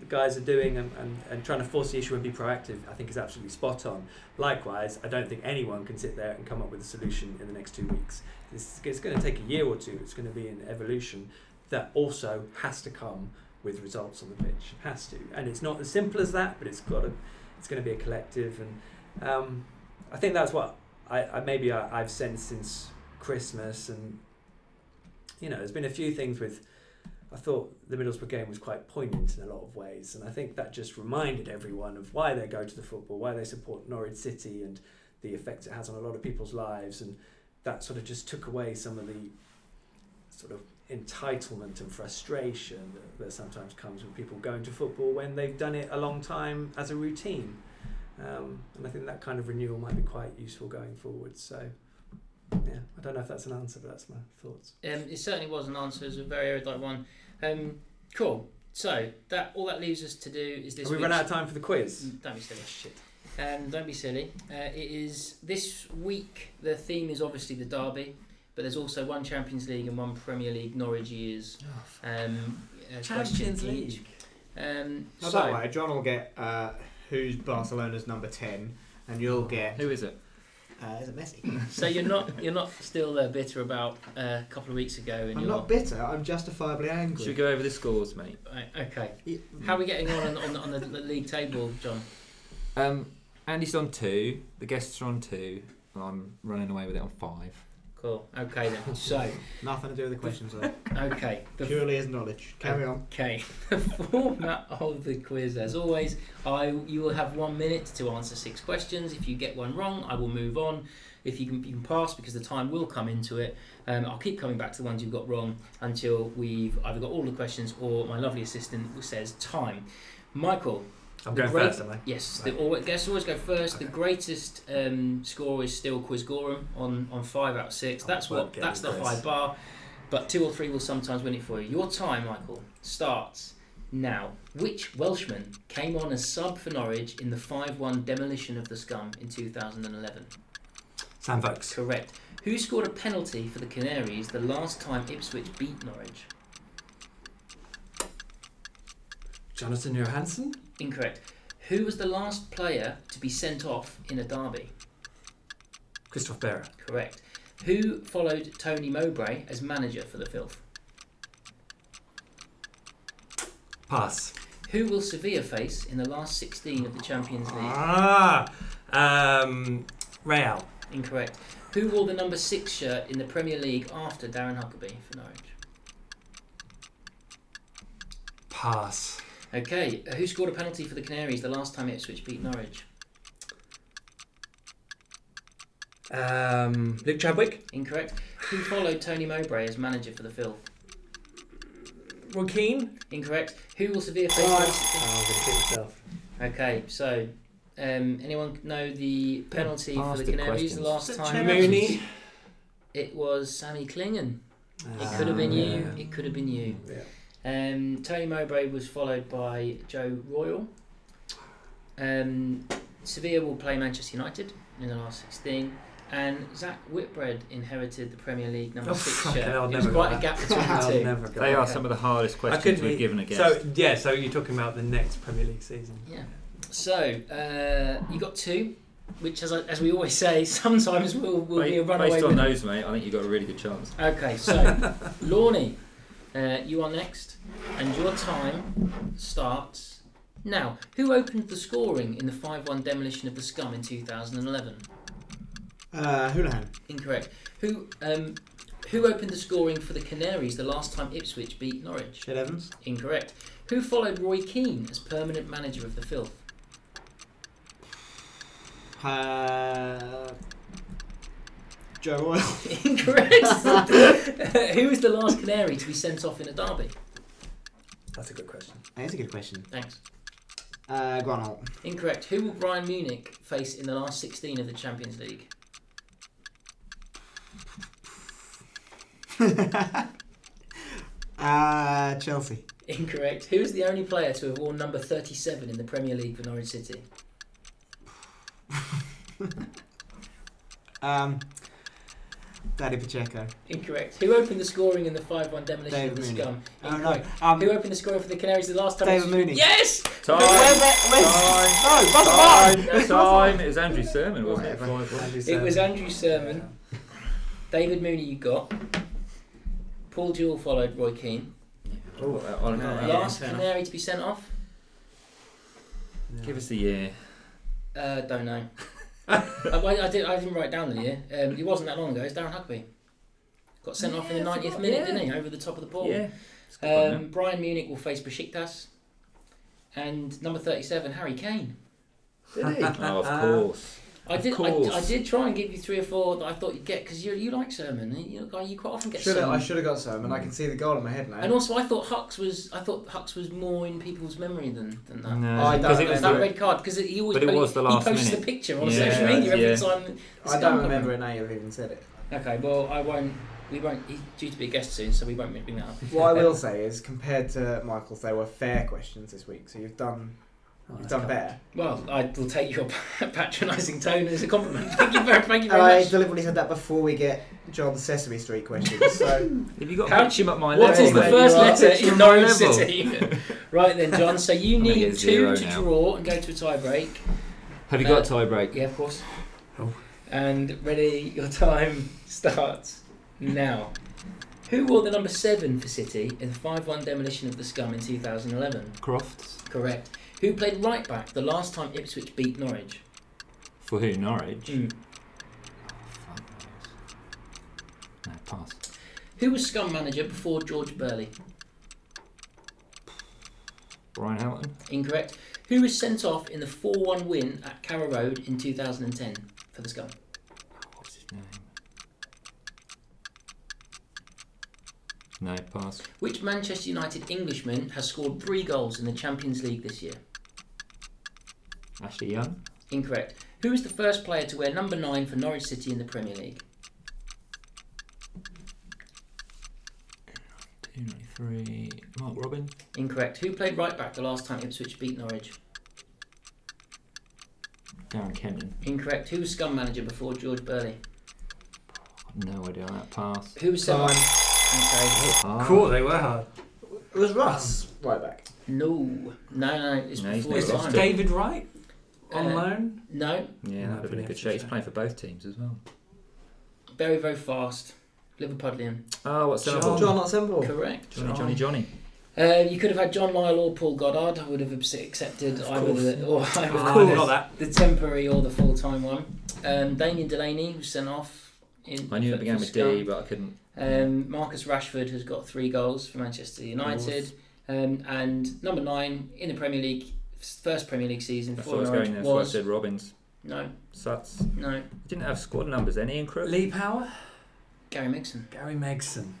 guys are doing and, and, and trying to force the issue and be proactive, I think is absolutely spot on. Likewise, I don't think anyone can sit there and come up with a solution in the next two weeks. It's, it's going to take a year or two. It's going to be an evolution that also has to come with results on the pitch. Has to, and it's not as simple as that, but it's got to. It's going to be a collective, and um, I think that's what I, I maybe I, I've sensed since Christmas, and you know, there's been a few things with. I thought the Middlesbrough game was quite poignant in a lot of ways, and I think that just reminded everyone of why they go to the football, why they support Norwich City, and the effect it has on a lot of people's lives, and that sort of just took away some of the sort of entitlement and frustration that, that sometimes comes with people going to football when they've done it a long time as a routine. Um, and I think that kind of renewal might be quite useful going forward. So, yeah, I don't know if that's an answer, but that's my thoughts. Um, it certainly was an answer. It was a very erudite one. Um, cool. So that all that leaves us to do is this. Have we run out of time for the quiz? Mm, Don't be silly. Shit. Um, don't be silly. Uh, it is this week. The theme is obviously the derby, but there's also one Champions League and one Premier League Norwich years. Um, uh, question each. Um, Not so, that way. John will get uh, who's Barcelona's number ten, and you'll get Who is it? uh, is it Messi? so you're not you're not still uh, bitter about uh, a couple of weeks ago, and I'm you're not bitter. I'm justifiably angry. Should we go over the scores, mate? Right, okay. Yeah. How are we getting on on, on, the, the league table, John? Um, Andy's on two. The guests are on two. and I'm running away with it on five. Cool. Okay then. So Nothing to do with the questions though. okay. The Purely as knowledge. Carry on. Okay, the format of the quiz, as always, I you will have one minute to answer six questions. If you get one wrong, I will move on. If you can, you can pass because the time will come into it. Um, I'll keep coming back to the ones you've got wrong until we've either got all the questions or my lovely assistant says time. Michael, I'm The going great- first, am I? yes, the always, guests always go first. The greatest um, score is still Quiz Gorham on, on five out of six. I That's what that's the high bar. But two or three will sometimes win it for you. Your time, Michael, starts now. Which Welshman came on as sub for Norwich in the 5 1 demolition of the Scum in 2011? Sam Vokes. Correct. Who scored a penalty for the Canaries the last time Ipswich beat Norwich? Jonatan Johansson. Incorrect. Who was the last player to be sent off in a derby? Christophe Berra. Correct. Who followed Tony Mowbray as manager for the Filth? Pass. Who will Sevilla face in the last 16 of the Champions League? Ah, um, Real. Incorrect. Who wore the number 6 shirt in the Premier League after Darren Huckerby for Norwich? Pass. Okay, uh, who scored a penalty for the Canaries the last time Ipswich beat Norwich? Um, Luke Chadwick, Incorrect. Who followed Tony Mowbray as manager for the Filth? Roy Keane. Incorrect. Who will Sevilla face? Oh, next- I'm going to kill myself. Okay, so um, anyone know the penalty for the Bastard Canaries the last time? Mooney. It was Sammy Clingan. It Ah, could have been you. It could have been you. Yeah. Um, Tony Mowbray was followed by Joe Royle. Um, Sevilla will play Manchester United in the last 16. And Zak Whitbread inherited the Premier League number Oh, six shirt. hell, I'll It was quite a that. gap between the two. They are Okay. some of the hardest questions we've eat- given a guest. So yeah, so you're talking about the next Premier League season. Yeah. So uh, you got two, which, as, I, as we always say, sometimes will will be a Ba- runaway Based on winner. those, mate, I think you've got a really good chance. Okay, so Lorne, uh, you are next, and your time starts now. Who opened the scoring in the 5 1 demolition of the Scum in 2011? Uh, Hoolahan. Incorrect. Who um, who opened the scoring for the Canaries the last time Ipswich beat Norwich? Ched Evans. Incorrect. Who followed Roy Keane as permanent manager of the Filth? Uh, Joe Royle. Incorrect. who was the last Canary to be sent off in a derby? That's a good question. That's a good question. Thanks. Uh, Grant Incorrect. Who will Bayern Munich face in the last 16 of the Champions League? uh, Chelsea. Incorrect. Who is the only player to have worn number 37 in the Premier League for Norwich City? Um, Dani Pacheco. Incorrect. Who opened the scoring in the 5 1 demolition David of the Mooney. Scum? Oh no. Incorrect. Um, Who opened the scoring for the Canaries the last time? David Ipswich- Mooney. Yes! Time! Where's that? Time! No, buzzer Time! bar. Time! It was Andrew Surman, wasn't it? Whatever. Five It was Andrew Surman. David Mooney, you got. Paul Jewell followed Roy Keane. Oh, uh, Yeah, last fair enough. Canary to be sent off? Yeah. Give us the year. Uh, don't know. I, I, I, did, I didn't write down the year. Um, it wasn't that long ago. It's Darren Huckerby. Got sent off in the Yeah, 90th forgot, minute, yeah. didn't he? Over the top of the ball. Yeah. It's one, Um, Bayern Munich will face Besiktas. And number 37, Harry Kane. Did he? Oh, of course. I did, I. I did try and give you three or four that I thought you'd get because you you like Surman. You, you quite often get Should have, I should have got some, and I can see the goal in my head now. And also, I thought Hux was I thought Hux was more in people's memory than, than that. No, I because don't it was that red card because he always But it was the last he posts minute. the picture on Yeah, social media every yeah. time. I don't come remember in. it now. You've even said it. Okay, well I won't. We won't. He's due to be a guest soon, so we won't bring that up. What I will say is, compared to Michael's, they were fair questions this week. So you've done, you've done cool. better. Well, I will take your patronising tone as a compliment. Thank you very, thank you And very I much. deliberately said that before we get John's Sesame Street questions. So have you got How- pitch him at my What level? is the mate? first You are letter pitching in my Norwich level. City? right then, John. So you I'm gonna need get two zero to now. draw and go to a tie break. Have you Uh, got a tie break? Yeah, of course. Oh. And ready, your time starts now. Who wore the number seven for City in the 5 1 demolition of the Scum in 2011? Crofts. Correct. Who played right back the last time Ipswich beat Norwich? For who? Norwich? Mm. Fuck. No, pass. Who was Scum manager before George Burley? Bryan Hamilton. Incorrect. Who was sent off in the 4 1 win at Carrow Road in 2010 for the Scum? What was his name? No, pass. Which Manchester United Englishman has scored three goals in the Champions League this year? Ashley Young. Incorrect. Who was the first player to wear number nine for Norwich City in the Premier League? 293. Mark Robin. Incorrect. Who played right back the last time Ipswich beat Norwich? Darren Kenton. Incorrect. Who was Scum manager before George Burley? No idea on that pass. Who was sent Time. Okay. Cool, they were hard. it was Russ right back. No. No, no, it's No, he's before his Is lost time. it. David Wright on Uh, loan? No. Yeah, that'd have been a good shot. He's playing for both teams as well. Very, very fast. Liverpudlian. Oh, what's John. John? John Otsemobor. Correct. Johnny, Johnny, Johnny. Uh, you could have had John Lyall or Paul Goddard. I would have accepted Of either the or either Of the- not that. the temporary or the full time one. Um, Damien Delaney was sent off. In, I knew for- it began with D, but I couldn't. Um, Marcus Rashford has got three goals for Manchester United. Um, and number nine in the Premier League, first Premier League season That's for what I was Norwich going there. That's why I was said Robins. No, Suts. no. You didn't have squad numbers then, Ian Crook? Lee Power, Gary Megson. Gary Megson.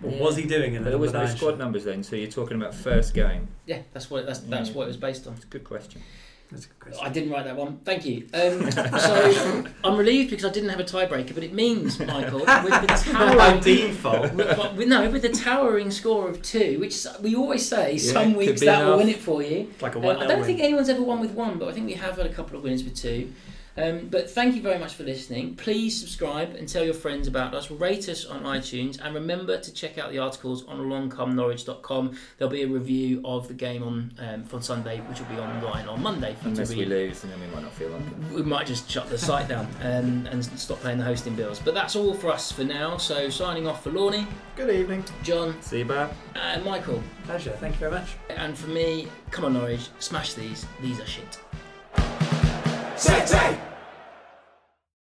What Yeah. was he doing in the There was no squad numbers then, so you're talking about first game. Yeah, that's what that's that's Mm. what it was based on. It's a good question. That's a good question. I didn't write that one. Thank you. Um, so I'm relieved because I didn't have a tiebreaker, but it means Michael with the towering. default. no, with the towering score of two, which we always say, Yeah, some weeks that will win it for you. Like a Um, one I don't think anyone's ever won with one, but I think we have had a couple of winners with two. Um, but thank you very much for listening. Please subscribe and tell your friends about us. Rate us on iTunes and remember to check out the articles on alongcomenorwich.com. There'll be a review of the game on um, for Sunday, which will be online on Monday. For Unless we lose, and then we might not feel like it. We might just shut the site down and, and stop paying the hosting bills. But that's all for us for now. So signing off for Lorne, Good evening. John, See you, Bob. and Michael. Pleasure. Thank you very much. And for me, come on Norwich, smash these. These are shit. Say, say.